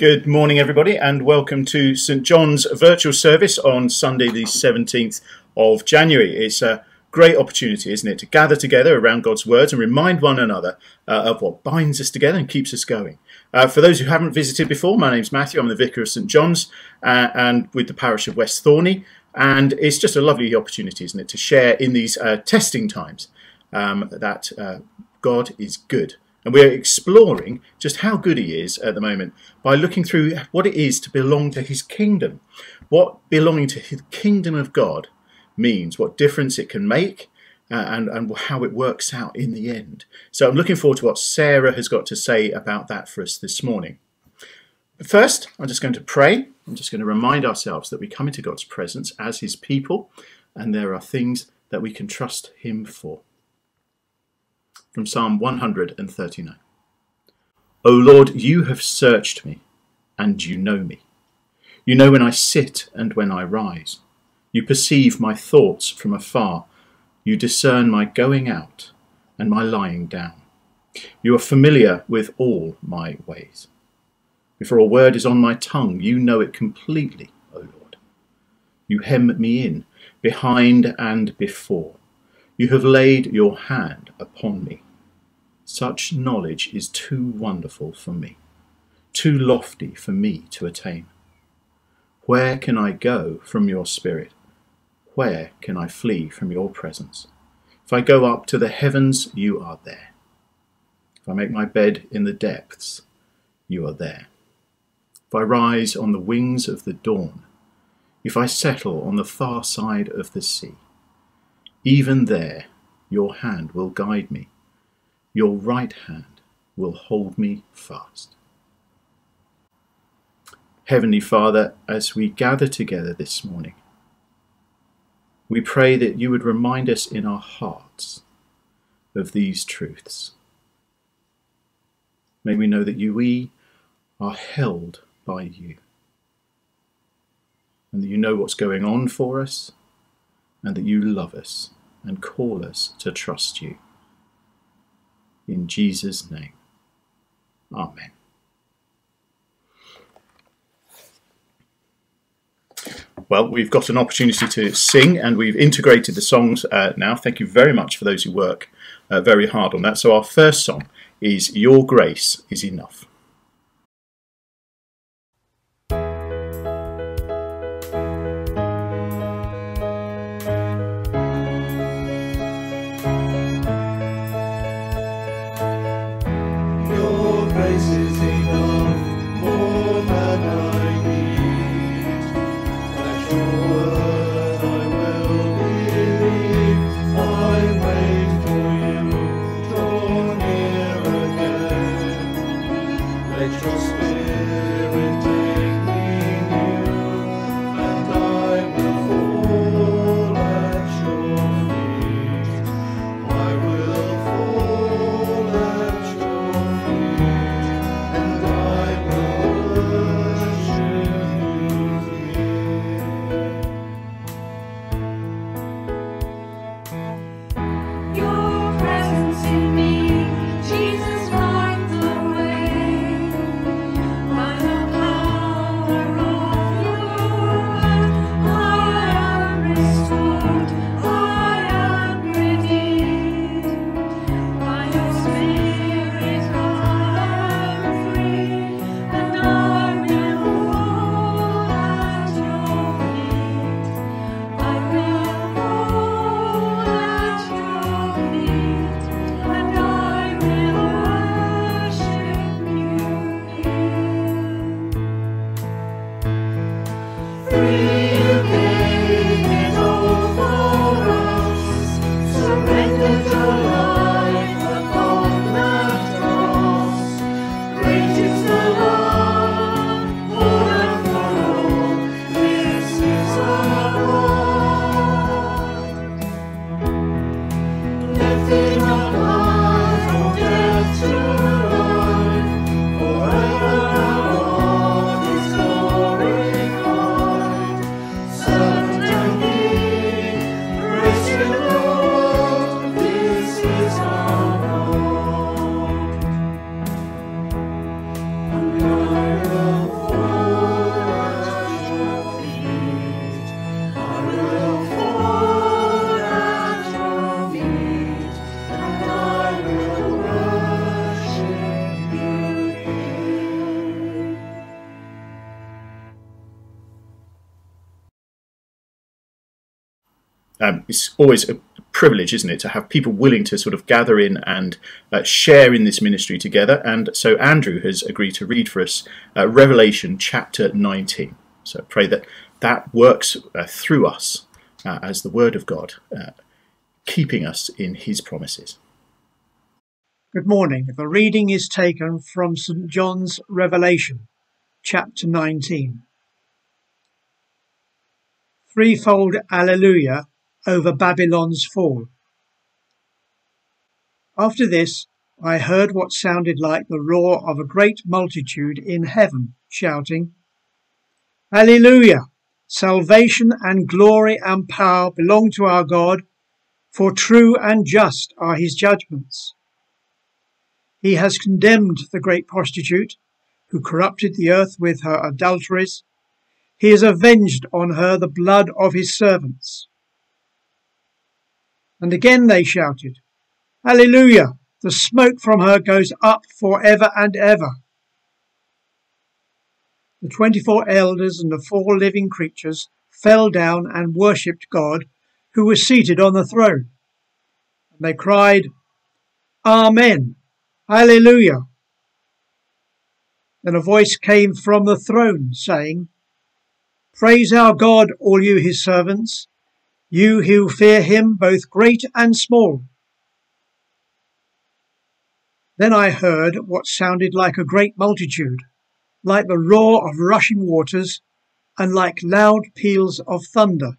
Good morning, everybody, and welcome to St John's virtual service on Sunday, the 17th of January. It's a great opportunity, isn't it, to gather together around God's words and remind one another uh, of what binds us together and keeps us going. Uh, for those who haven't visited before, my name's Matthew. I'm the vicar of St John's uh, and with the parish of West Thorney. And it's just a lovely opportunity, isn't it, to share in these uh, testing times um, that uh, God is good and we're exploring just how good he is at the moment by looking through what it is to belong to his kingdom, what belonging to the kingdom of God means, what difference it can make, uh, and, and how it works out in the end. So I'm looking forward to what Sarah has got to say about that for us this morning. But first, I'm just going to pray. I'm just going to remind ourselves that we come into God's presence as his people, and there are things that we can trust him for from Psalm 139. O Lord, you have searched me, and you know me. You know when I sit and when I rise. You perceive my thoughts from afar. You discern my going out and my lying down. You are familiar with all my ways. Before a word is on my tongue, you know it completely, O Lord. You hem me in, behind and before. You have laid your hand upon me. Such knowledge is too wonderful for me, too lofty for me to attain. Where can I go from your spirit? Where can I flee from your presence? If I go up to the heavens, you are there. If I make my bed in the depths, you are there. If I rise on the wings of the dawn, if I settle on the far side of the sea, even there, your hand will guide me, your right hand will hold me fast. Heavenly Father, as we gather together this morning, we pray that you would remind us in our hearts of these truths. May we know that you, we are held by you, and that you know what's going on for us and that you love us and call us to trust you. In Jesus' name, Amen. Well, we've got an opportunity to sing and we've integrated the songs uh, now. Thank you very much for those who work uh, very hard on that. So, our first song is Your Grace is Enough. Um, it's always a privilege, isn't it, to have people willing to sort of gather in and uh, share in this ministry together. And so Andrew has agreed to read for us uh, Revelation chapter 19. So pray that that works uh, through us uh, as the Word of God, uh, keeping us in His promises. Good morning. The reading is taken from St. John's Revelation, chapter 19. Threefold Alleluia over Babylon's fall. After this, I heard what sounded like the roar of a great multitude in heaven, shouting, Alleluia! Salvation and glory and power belong to our God, for true and just are his judgments. He has condemned the great prostitute, who corrupted the earth with her adulteries. He has avenged on her the blood of his servants. And again they shouted, Alleluia! The smoke from her goes up for ever and ever. The twenty four elders and the four living creatures fell down and worshipped God, who was seated on the throne. And they cried, Amen, Alleluia. Then a voice came from the throne, saying, Praise our God, all you his servants, you who fear him, both great and small. Then I heard what sounded like a great multitude, like the roar of rushing waters, and like loud peals of thunder,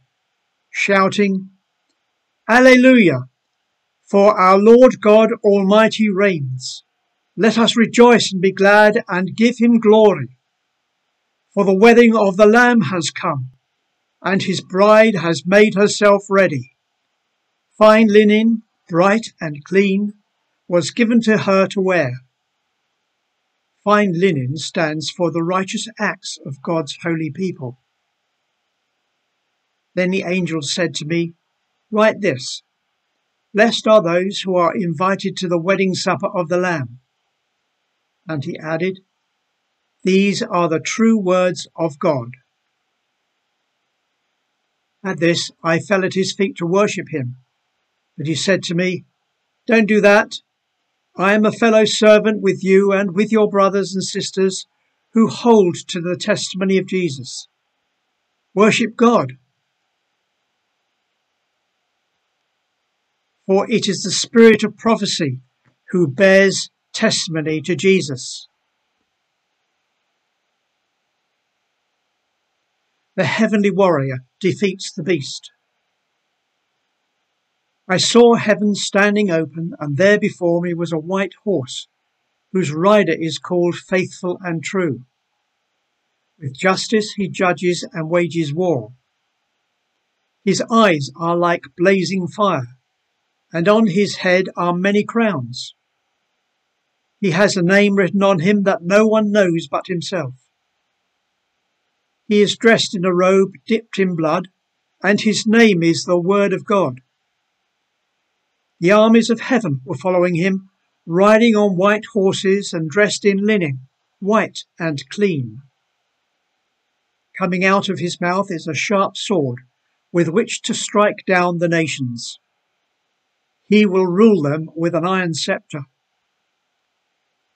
shouting, Alleluia! For our Lord God Almighty reigns. Let us rejoice and be glad and give him glory. For the wedding of the Lamb has come, and his bride has made herself ready. Fine linen, bright and clean, was given to her to wear. Fine linen stands for the righteous acts of God's holy people. Then the angel said to me, Write this Blessed are those who are invited to the wedding supper of the Lamb. And he added, These are the true words of God. At this, I fell at his feet to worship him. But he said to me, Don't do that. I am a fellow servant with you and with your brothers and sisters who hold to the testimony of Jesus. Worship God. for it is the spirit of prophecy who bears testimony to Jesus. The heavenly warrior defeats the beast. I saw heaven standing open, and there before me was a white horse, whose rider is called Faithful and True. With justice he judges and wages war. His eyes are like blazing fire and on his head are many crowns. He has a name written on him that no one knows but himself. He is dressed in a robe dipped in blood, and his name is the Word of God. The armies of heaven were following him, riding on white horses and dressed in linen, white and clean. Coming out of his mouth is a sharp sword with which to strike down the nations. He will rule them with an iron scepter.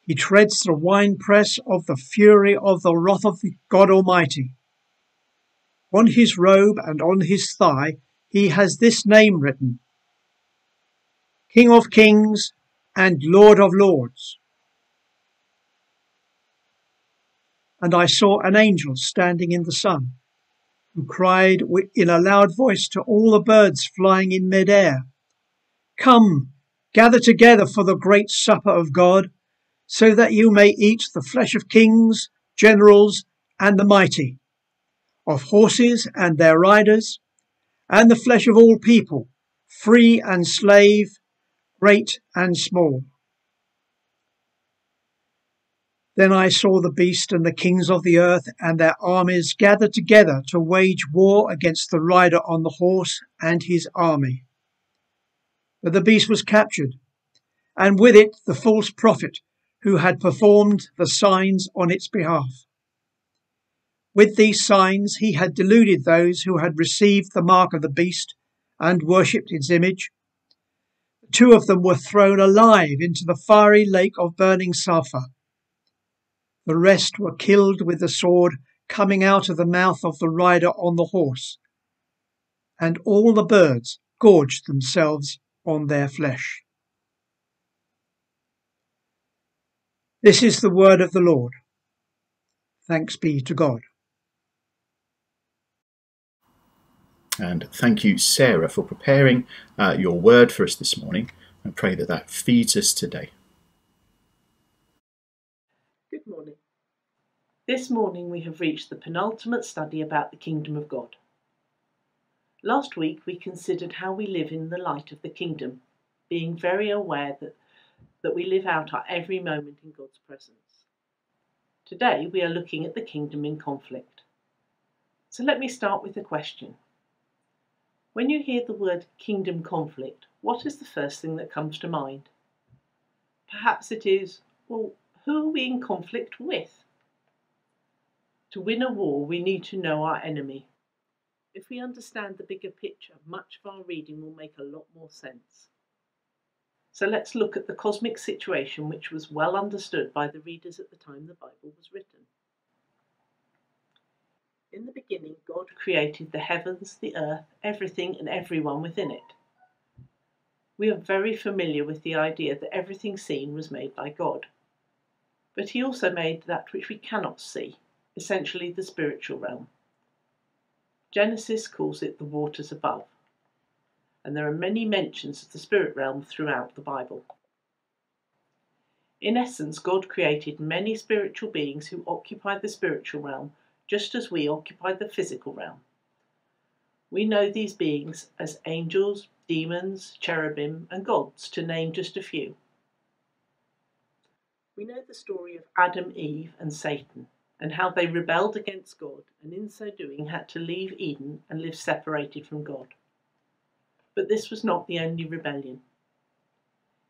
He treads the winepress of the fury of the wrath of God Almighty. On his robe and on his thigh he has this name written King of Kings and Lord of Lords. And I saw an angel standing in the sun, who cried in a loud voice to all the birds flying in mid-air Come, gather together for the great supper of God, so that you may eat the flesh of kings, generals, and the mighty, of horses and their riders, and the flesh of all people, free and slave, great and small. Then I saw the beast and the kings of the earth and their armies gathered together to wage war against the rider on the horse and his army. But the beast was captured, and with it the false prophet who had performed the signs on its behalf. With these signs he had deluded those who had received the mark of the beast and worshipped its image. Two of them were thrown alive into the fiery lake of burning sulphur. The rest were killed with the sword coming out of the mouth of the rider on the horse. And all the birds gorged themselves on their flesh. This is the word of the Lord. Thanks be to God. And thank you, Sarah, for preparing uh, your word for us this morning. And pray that that feeds us today. Good morning. This morning we have reached the penultimate study about the kingdom of God. Last week we considered how we live in the light of the kingdom, being very aware that, that we live out our every moment in God's presence. Today we are looking at the kingdom in conflict. So let me start with a question. When you hear the word kingdom conflict, what is the first thing that comes to mind? Perhaps it is, well, who are we in conflict with? To win a war, we need to know our enemy. If we understand the bigger picture, much of our reading will make a lot more sense. So let's look at the cosmic situation which was well understood by the readers at the time the Bible was written. In the beginning, God created the heavens, the earth, everything and everyone within it. We are very familiar with the idea that everything seen was made by God. But He also made that which we cannot see, essentially the spiritual realm. Genesis calls it the waters above, and there are many mentions of the spirit realm throughout the Bible. In essence, God created many spiritual beings who occupied the spiritual realm just as we occupy the physical realm. We know these beings as angels, demons, cherubim, and gods, to name just a few. We know the story of Adam, Eve, and Satan, and how they rebelled against God, and in so doing had to leave Eden and live separated from God. But this was not the only rebellion.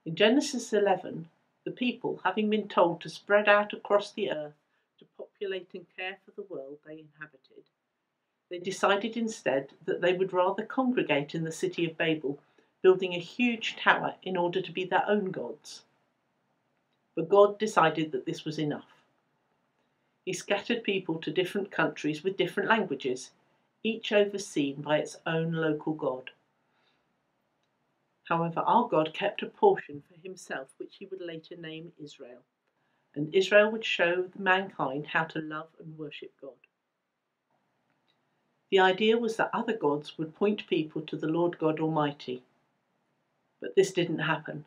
In Genesis 11, the people, having been told to spread out across the earth populate and care for the world they inhabited, they decided instead that they would rather congregate in the city of Babel, building a huge tower in order to be their own gods. But God decided that this was enough. He scattered people to different countries with different languages, each overseen by its own local god. However, our God kept a portion for himself, which he would later name Israel and Israel would show mankind how to love and worship God. The idea was that other gods would point people to the Lord God Almighty. But this didn't happen.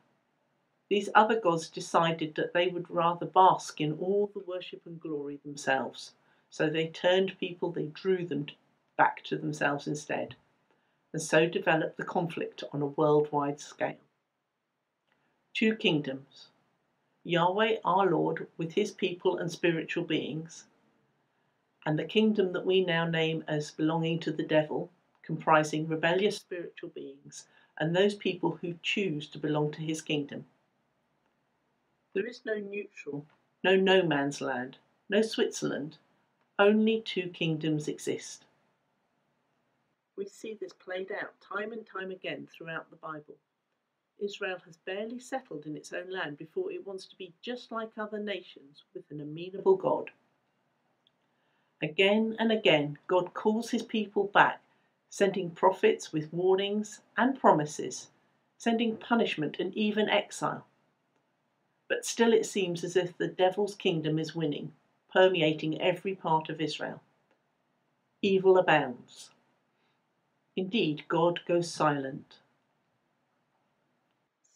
These other gods decided that they would rather bask in all the worship and glory themselves. So they turned people, they drew them back to themselves instead, and so developed the conflict on a worldwide scale. Two kingdoms, Yahweh our Lord with his people and spiritual beings, and the kingdom that we now name as belonging to the devil, comprising rebellious spiritual beings and those people who choose to belong to his kingdom. There is no neutral, no no man's land, no Switzerland, only two kingdoms exist. We see this played out time and time again throughout the Bible. Israel has barely settled in its own land before it wants to be just like other nations with an amenable God. Again and again, God calls his people back, sending prophets with warnings and promises, sending punishment and even exile. But still, it seems as if the devil's kingdom is winning, permeating every part of Israel. Evil abounds. Indeed, God goes silent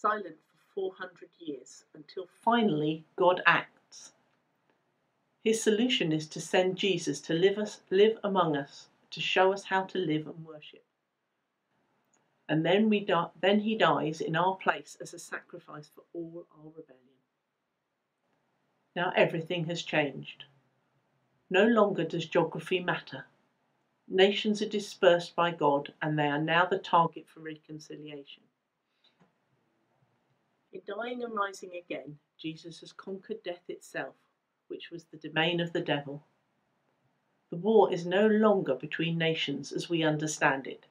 silent for 400 years until finally God acts. His solution is to send Jesus to live, us, live among us, to show us how to live and worship. And then, we di- then he dies in our place as a sacrifice for all our rebellion. Now everything has changed. No longer does geography matter. Nations are dispersed by God and they are now the target for reconciliation. In dying and rising again, Jesus has conquered death itself, which was the domain of the devil. The war is no longer between nations as we understand it.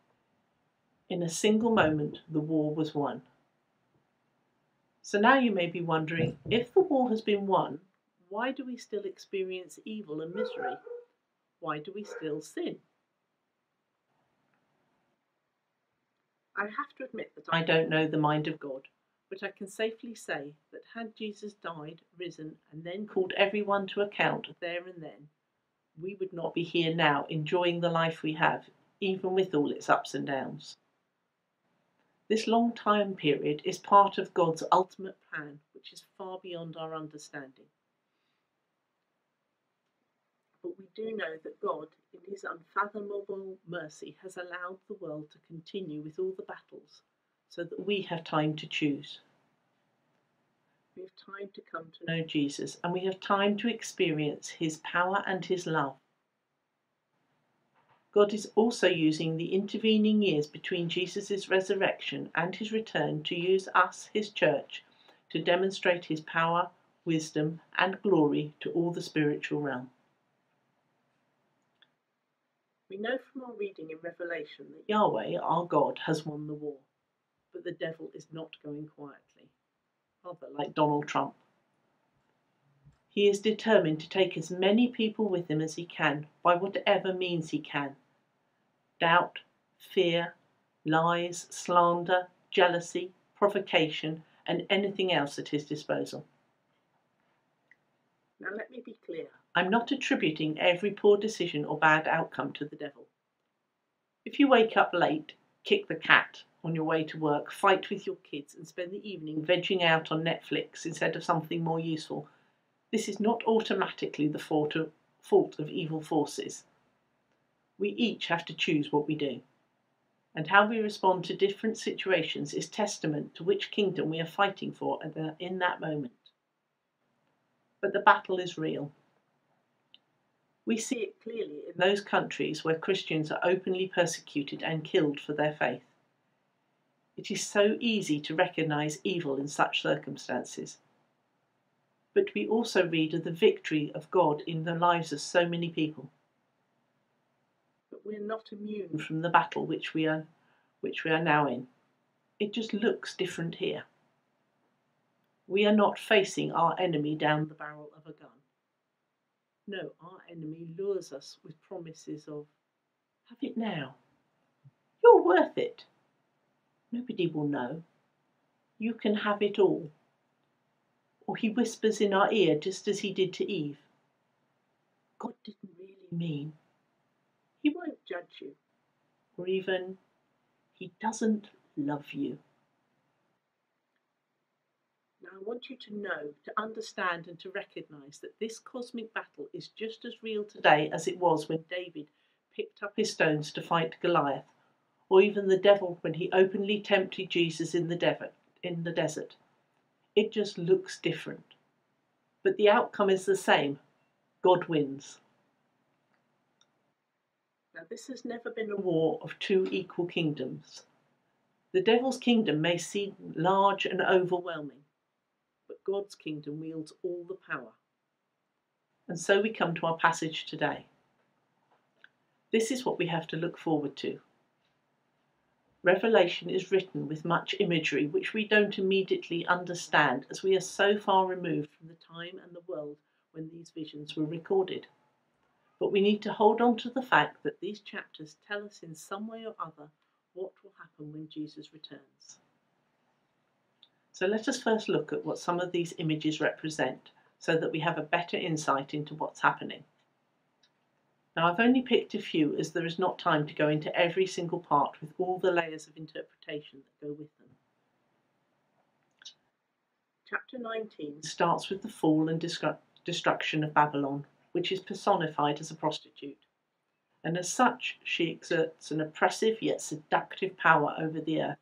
In a single moment, the war was won. So now you may be wondering if the war has been won, why do we still experience evil and misery? Why do we still sin? I have to admit that I don't know the mind of God, but I can safely say that had Jesus died, risen, and then called everyone to account there and then, we would not be here now enjoying the life we have, even with all its ups and downs. This long time period is part of God's ultimate plan, which is far beyond our understanding. But we do know that God, in His unfathomable mercy, has allowed the world to continue with all the battles so that we have time to choose. We have time to come to know Jesus and we have time to experience His power and His love. God is also using the intervening years between Jesus' resurrection and his return to use us, his church, to demonstrate his power, wisdom, and glory to all the spiritual realm. We know from our reading in Revelation that Yahweh, our God, has won the war, but the devil is not going quietly, rather like Donald Trump. He is determined to take as many people with him as he can, by whatever means he can, doubt, fear, lies, slander, jealousy, provocation, and anything else at his disposal. Now, let me be clear I'm not attributing every poor decision or bad outcome to the devil. If you wake up late, kick the cat on your way to work, fight with your kids, and spend the evening vegging out on Netflix instead of something more useful, this is not automatically the fault of, evil forces. We each have to choose what we do. And how we respond to different situations is testament to which kingdom we are fighting for in that moment. But the battle is real. We see it clearly in those countries where Christians are openly persecuted and killed for their faith. It is so easy to recognize evil in such circumstances. But we also read of the victory of God in the lives of so many people But we're not immune from the battle which we are which we are now in. It just looks different here. We are not facing our enemy down the barrel of a gun. No, our enemy lures us with promises of, have it now. You're worth it. Nobody will know. You can have it all. Or he whispers in our ear just as he did to Eve. God didn't really mean. He won't judge you, or even he doesn't love you. Now, I want you to know, to understand, and to recognize that this cosmic battle is just as real today as it was when David picked up his stones to fight Goliath, or even the devil when he openly tempted Jesus in the, desert. in the desert. It just looks different. But the outcome is the same God wins. Now, this has never been a war of two equal kingdoms. The devil's kingdom may seem large and overwhelming, but God's kingdom wields all the power. And so we come to our passage today. This is what we have to look forward to. Revelation is written with much imagery which we don't immediately understand as we are so far removed from the time and the world when these visions were recorded. But we need to hold on to the fact that these chapters tell us in some way or other what will happen when Jesus returns. So let us first look at what some of these images represent so that we have a better insight into what's happening. Now, I've only picked a few as there is not time to go into every single part with all the layers of interpretation that go with them. Chapter 19 starts with the fall and destruction of Babylon, which is personified as a prostitute. And as such, she exerts an oppressive yet seductive power over the earth.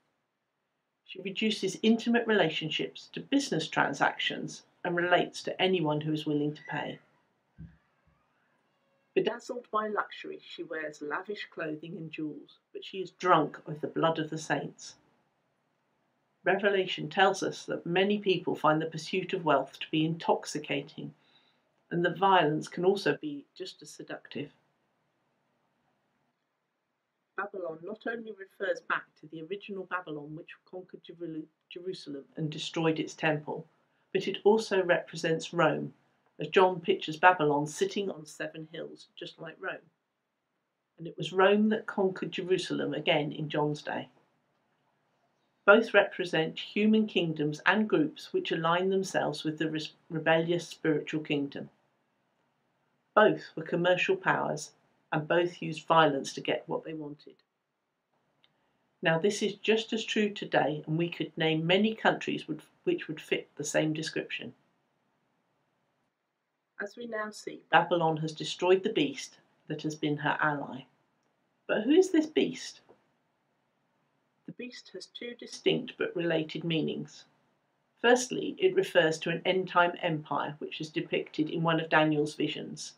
She reduces intimate relationships to business transactions and relates to anyone who is willing to pay. Bedazzled by luxury, she wears lavish clothing and jewels, but she is drunk with the blood of the saints. Revelation tells us that many people find the pursuit of wealth to be intoxicating and the violence can also be just as seductive. Babylon not only refers back to the original Babylon which conquered Jerusalem and destroyed its temple, but it also represents Rome, as John pictures Babylon sitting on seven hills, just like Rome. And it was Rome that conquered Jerusalem again in John's day. Both represent human kingdoms and groups which align themselves with the rebellious spiritual kingdom. Both were commercial powers and both used violence to get what they wanted. Now, this is just as true today, and we could name many countries would, which would fit the same description. As we now see, Babylon has destroyed the beast that has been her ally. But who is this beast? The beast has two distinct but related meanings. Firstly, it refers to an end time empire which is depicted in one of Daniel's visions.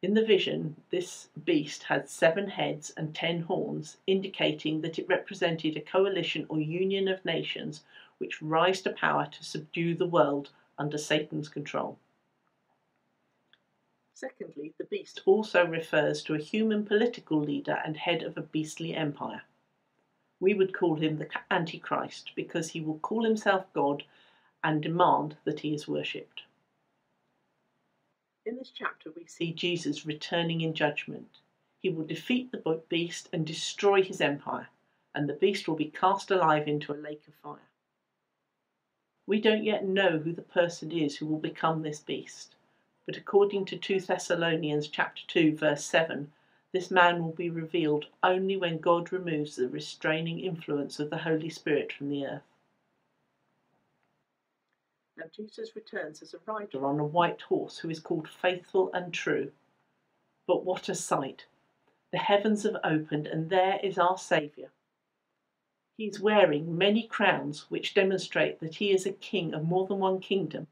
In the vision, this beast had seven heads and ten horns, indicating that it represented a coalition or union of nations which rise to power to subdue the world under Satan's control. Secondly, the beast also refers to a human political leader and head of a beastly empire. We would call him the Antichrist because he will call himself God and demand that he is worshipped. In this chapter, we see Jesus returning in judgment. He will defeat the beast and destroy his empire, and the beast will be cast alive into a lake of fire. We don't yet know who the person is who will become this beast, but according to 2 Thessalonians chapter 2 verse 7, this man will be revealed only when God removes the restraining influence of the Holy Spirit from the earth. Now Jesus returns as a rider on a white horse who is called Faithful and True. But what a sight! The heavens have opened, and there is our Saviour. He is wearing many crowns which demonstrate that he is a king of more than one kingdom.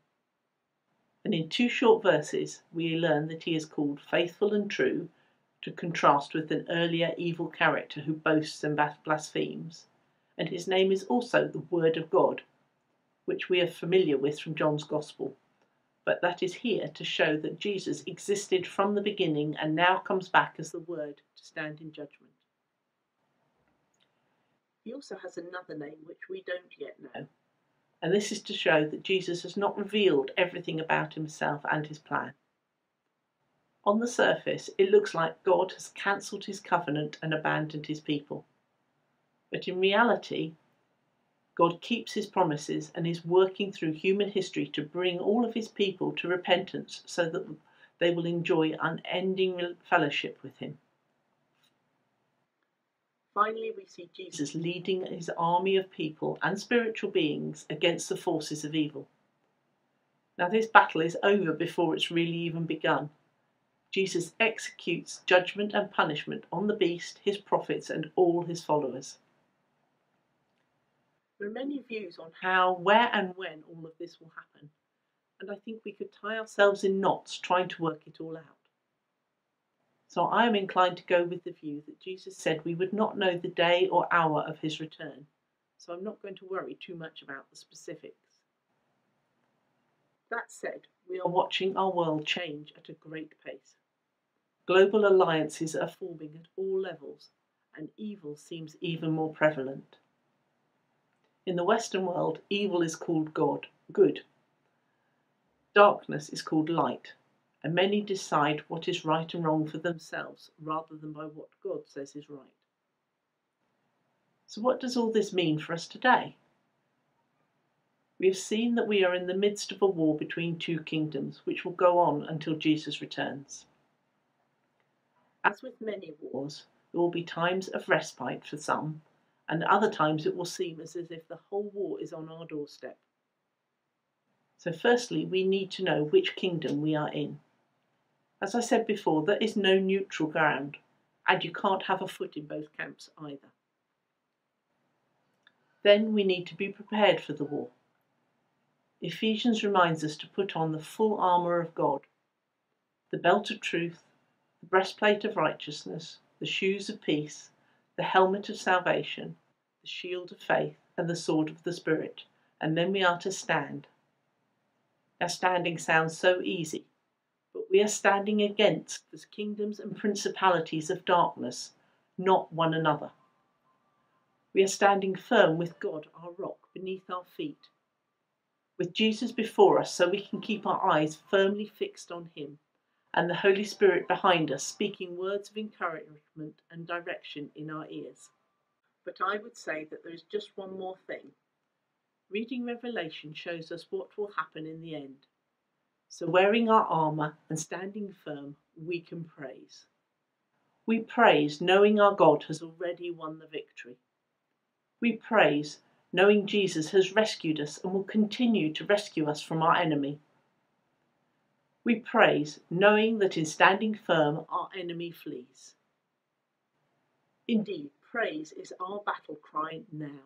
And in two short verses, we learn that he is called Faithful and True to contrast with an earlier evil character who boasts and blasphemes. And his name is also the Word of God which we are familiar with from John's Gospel. But that is here to show that Jesus existed from the beginning and now comes back as the Word to stand in judgment. He also has another name which we don't yet know, and this is to show that Jesus has not revealed everything about himself and his plan. On the surface, it looks like God has cancelled his covenant and abandoned his people. But in reality, God keeps his promises and is working through human history to bring all of his people to repentance so that they will enjoy unending fellowship with him. Finally, we see Jesus leading his army of people and spiritual beings against the forces of evil. Now, this battle is over before it's really even begun. Jesus executes judgment and punishment on the beast, his prophets, and all his followers. There are many views on how, where, and when all of this will happen, and I think we could tie ourselves in knots trying to work it all out. So I am inclined to go with the view that Jesus said we would not know the day or hour of his return, so I'm not going to worry too much about the specifics. That said, we are watching our world change at a great pace. Global alliances are forming at all levels, and evil seems even more prevalent. In the Western world, evil is called God, good. Darkness is called light, and many decide what is right and wrong for themselves rather than by what God says is right. So, what does all this mean for us today? We have seen that we are in the midst of a war between two kingdoms, which will go on until Jesus returns. As with many wars, there will be times of respite for some and other times it will seem as if the whole war is on our doorstep. So, firstly, we need to know which kingdom we are in. As I said before, there is no neutral ground, and you can't have a foot in both camps either. Then we need to be prepared for the war. Ephesians reminds us to put on the full armour of God the belt of truth, the breastplate of righteousness, the shoes of peace, the helmet of salvation, the shield of faith, and the sword of the Spirit, and then we are to stand. Now, standing sounds so easy, we are standing against the kingdoms and principalities of darkness, not one another. We are standing firm with God, our rock, beneath our feet, with Jesus before us so we can keep our eyes firmly fixed on Him, and the Holy Spirit behind us speaking words of encouragement and direction in our ears. But I would say that there is just one more thing. Reading Revelation shows us what will happen in the end. So, wearing our armour and standing firm, we can praise. We praise knowing our God has already won the victory. We praise knowing Jesus has rescued us and will continue to rescue us from our enemy. We praise knowing that in standing firm our enemy flees. Indeed, praise is our battle cry now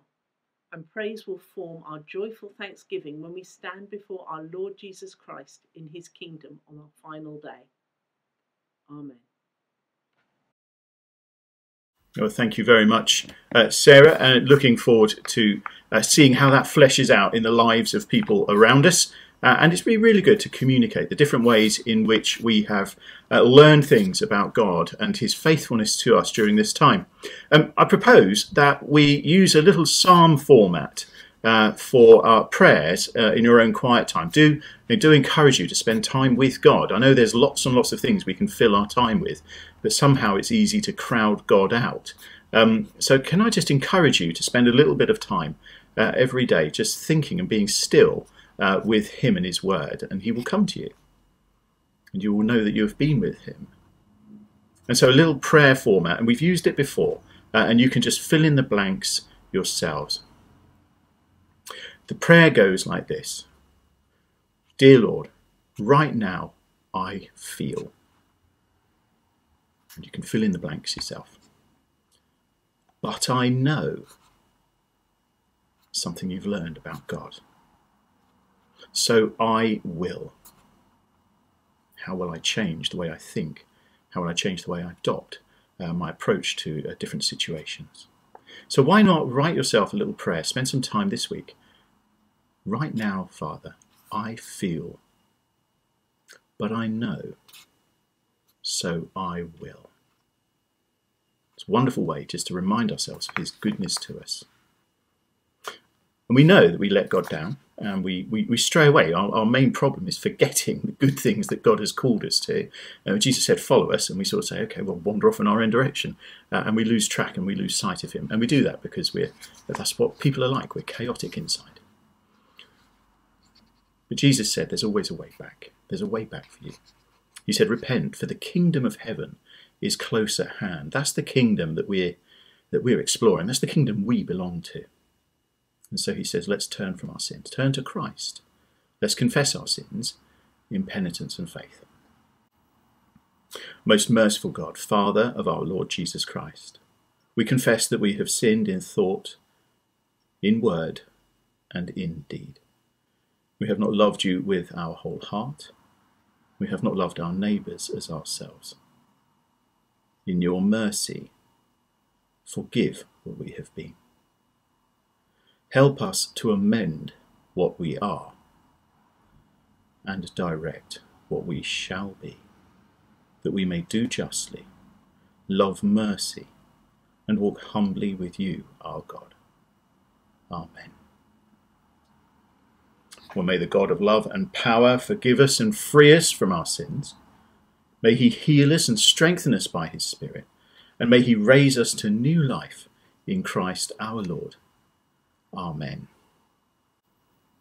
and praise will form our joyful thanksgiving when we stand before our Lord Jesus Christ in his kingdom on our final day. Amen. Well, thank you very much, uh, Sarah, and looking forward to uh, seeing how that fleshes out in the lives of people around us. Uh, and it's been really good to communicate the different ways in which we have uh, learned things about God and His faithfulness to us during this time. Um, I propose that we use a little psalm format uh, for our prayers uh, in your own quiet time. Do do encourage you to spend time with God. I know there's lots and lots of things we can fill our time with, but somehow it's easy to crowd God out. Um, so can I just encourage you to spend a little bit of time uh, every day just thinking and being still uh, with Him and His Word, and He will come to you. And you will know that you have been with Him. And so, a little prayer format, and we've used it before, uh, and you can just fill in the blanks yourselves. The prayer goes like this Dear Lord, right now I feel. And you can fill in the blanks yourself. But I know something you've learned about God. So I will. How will I change the way I think? How will I change the way I adopt uh, my approach to uh, different situations? So why not write yourself a little prayer? Spend some time this week. Right now, Father, I feel, but I know, so I will. It's a wonderful way just to remind ourselves of His goodness to us. And we know that we let God down and we, we, we stray away. Our, our main problem is forgetting the good things that God has called us to. Uh, Jesus said, Follow us, and we sort of say, Okay, we'll wander off in our own direction. Uh, and we lose track and we lose sight of Him. And we do that because we're, that's what people are like. We're chaotic inside. But Jesus said, There's always a way back. There's a way back for you. He said, Repent, for the kingdom of heaven is close at hand. That's the kingdom that we're, that we're exploring. That's the kingdom we belong to. And so he says, let's turn from our sins, turn to Christ. Let's confess our sins in penitence and faith. Most merciful God, Father of our Lord Jesus Christ, we confess that we have sinned in thought, in word, and in deed. We have not loved you with our whole heart. We have not loved our neighbours as ourselves. In your mercy, forgive what we have been. Help us to amend what we are and direct what we shall be, that we may do justly, love mercy, and walk humbly with you, our God. Amen. Well, may the God of love and power forgive us and free us from our sins. May he heal us and strengthen us by his Spirit, and may he raise us to new life in Christ our Lord. Amen.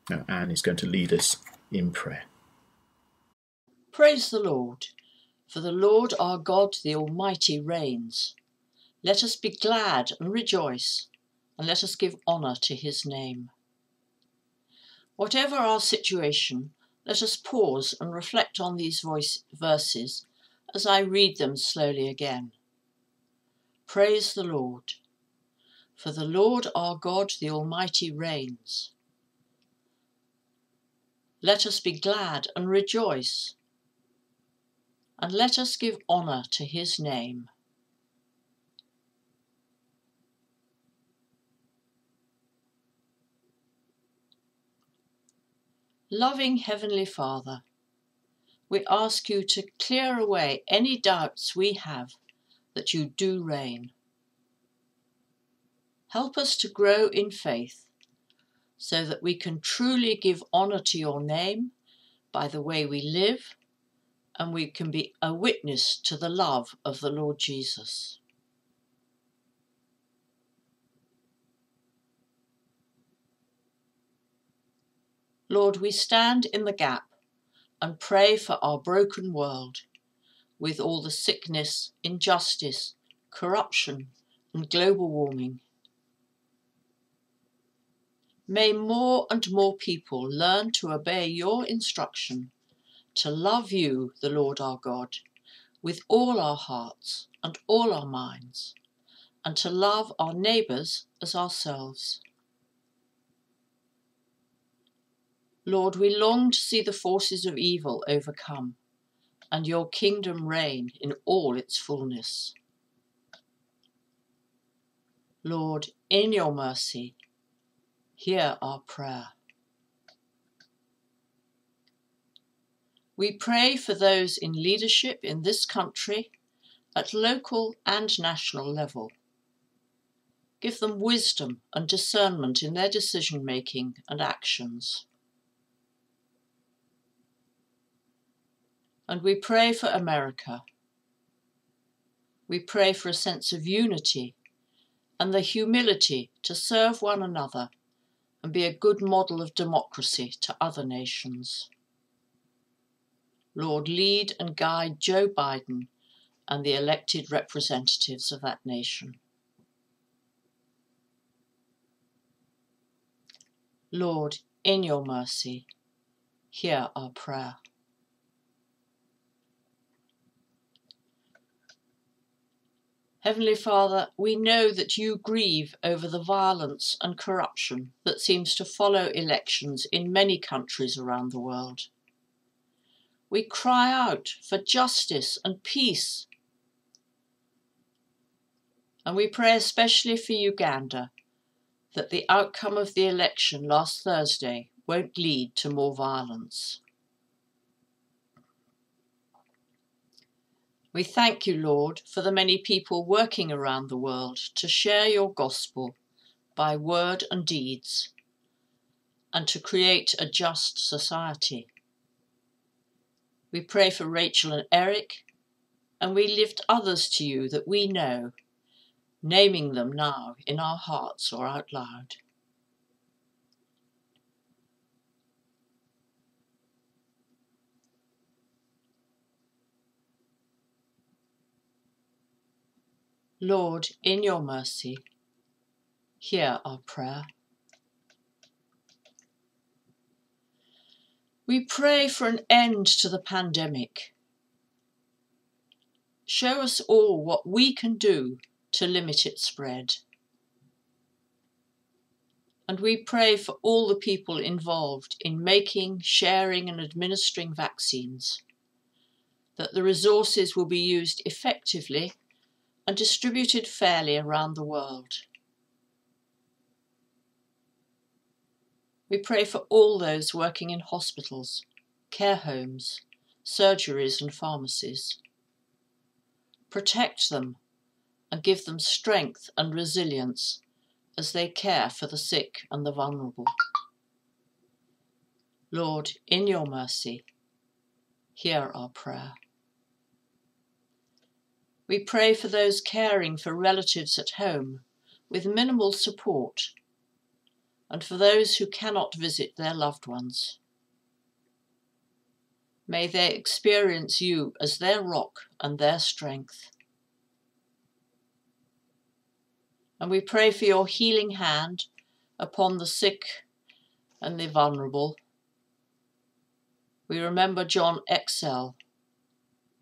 Now, Anne is going to lead us in prayer. Praise the Lord. For the Lord our God, the Almighty, reigns. Let us be glad and rejoice, and let us give honour to his name. Whatever our situation, let us pause and reflect on these voice verses as I read them slowly again. Praise the Lord. For the Lord our God, the Almighty, reigns. Let us be glad and rejoice, and let us give honour to his name. Loving Heavenly Father, we ask you to clear away any doubts we have that you do reign Help us to grow in faith so that we can truly give honour to your name by the way we live and we can be a witness to the love of the Lord Jesus. Lord, we stand in the gap and pray for our broken world with all the sickness, injustice, corruption, and global warming. May more and more people learn to obey your instruction to love you, the Lord our God, with all our hearts and all our minds, and to love our neighbours as ourselves. Lord, we long to see the forces of evil overcome and your kingdom reign in all its fullness. Lord, in your mercy, hear our prayer. We pray for those in leadership in this country at local and national level. Give them wisdom and discernment in their decision making and actions. And we pray for America. We pray for a sense of unity and the humility to serve one another and be a good model of democracy to other nations. Lord, lead and guide Joe Biden and the elected representatives of that nation. Lord, in your mercy, hear our prayer. Heavenly Father, we know that you grieve over the violence and corruption that seems to follow elections in many countries around the world. We cry out for justice and peace. And we pray especially for Uganda that the outcome of the election last Thursday won't lead to more violence. We thank you, Lord, for the many people working around the world to share your gospel by word and deeds and to create a just society. We pray for Rachel and Eric, and we lift others to you that we know, naming them now in our hearts or out loud. Lord, in your mercy, hear our prayer. We pray for an end to the pandemic. Show us all what we can do to limit its spread. And we pray for all the people involved in making, sharing, and administering vaccines, that the resources will be used effectively and distributed fairly around the world. We pray for all those working in hospitals, care homes, surgeries, and pharmacies. Protect them and give them strength and resilience as they care for the sick and the vulnerable. Lord, in your mercy, hear our prayer. We pray for those caring for relatives at home with minimal support and for those who cannot visit their loved ones. May they experience you as their rock and their strength. And we pray for your healing hand upon the sick and the vulnerable. We remember John Excel,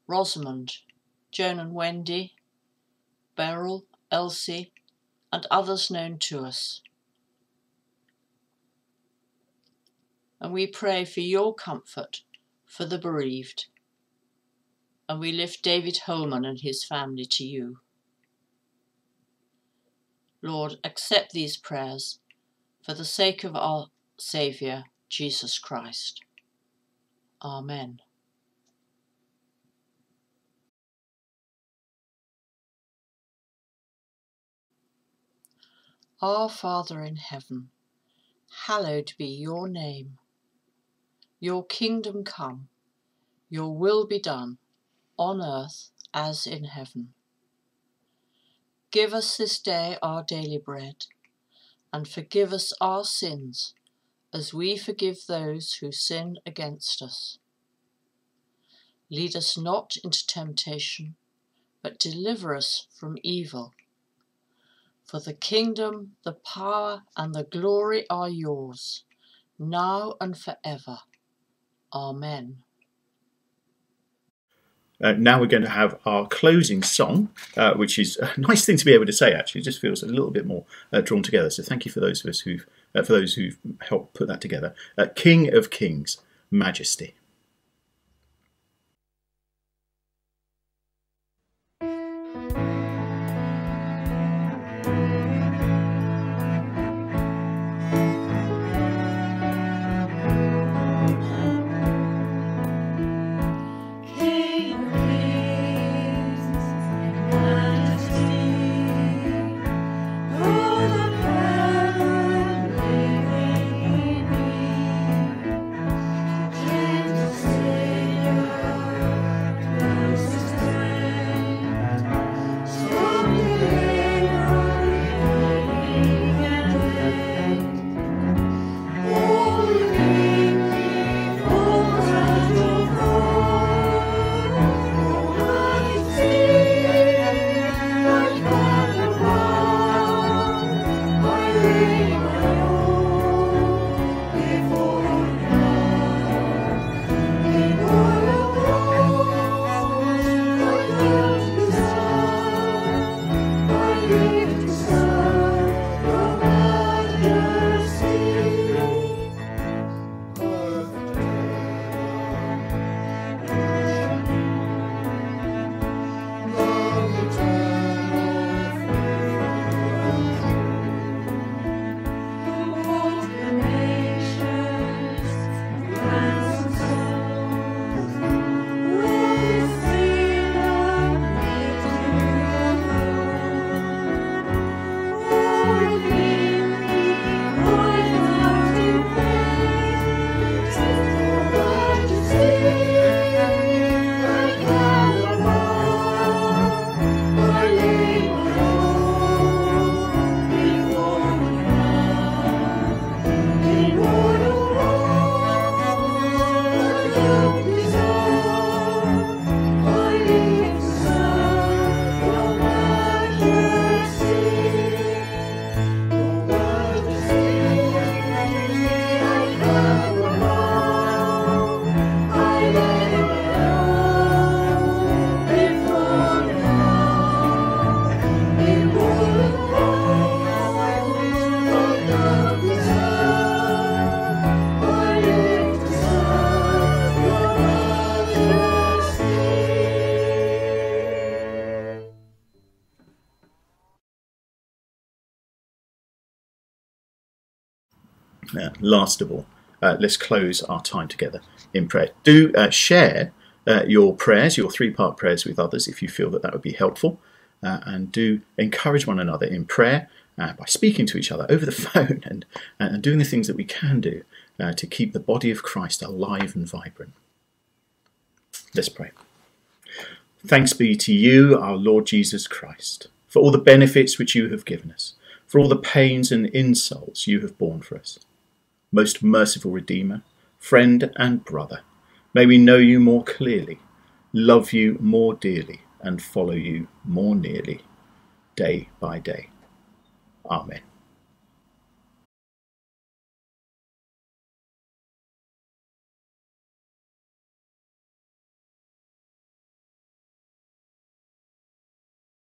Rosamond, Joan and Wendy, Beryl, Elsie, and others known to us. And we pray for your comfort for the bereaved. And we lift David Holman and his family to you. Lord, accept these prayers for the sake of our Saviour, Jesus Christ. Amen. Our Father in heaven, hallowed be your name. Your kingdom come, your will be done, on earth as in heaven. Give us this day our daily bread, and forgive us our sins, as we forgive those who sin against us. Lead us not into temptation, but deliver us from evil. For the kingdom, the power, and the glory are yours, now and forever. Amen. Uh, now we're going to have our closing song, uh, which is a nice thing to be able to say. Actually, it just feels a little bit more uh, drawn together. So thank you for those of us who've uh, for those who've helped put that together. Uh, King of Kings, Majesty. Uh, last of all, uh, let's close our time together in prayer. Do uh, share uh, your prayers, your three part prayers with others if you feel that that would be helpful. Uh, and do encourage one another in prayer uh, by speaking to each other over the phone and, and doing the things that we can do to keep the body of Christ alive and vibrant. Let's pray. Thanks be to you, our Lord Jesus Christ, for all the benefits which you have given us, for all the pains and insults you have borne for us most merciful Redeemer, friend and brother, may we know you more clearly, love you more dearly, and follow you more nearly, day by day. Amen.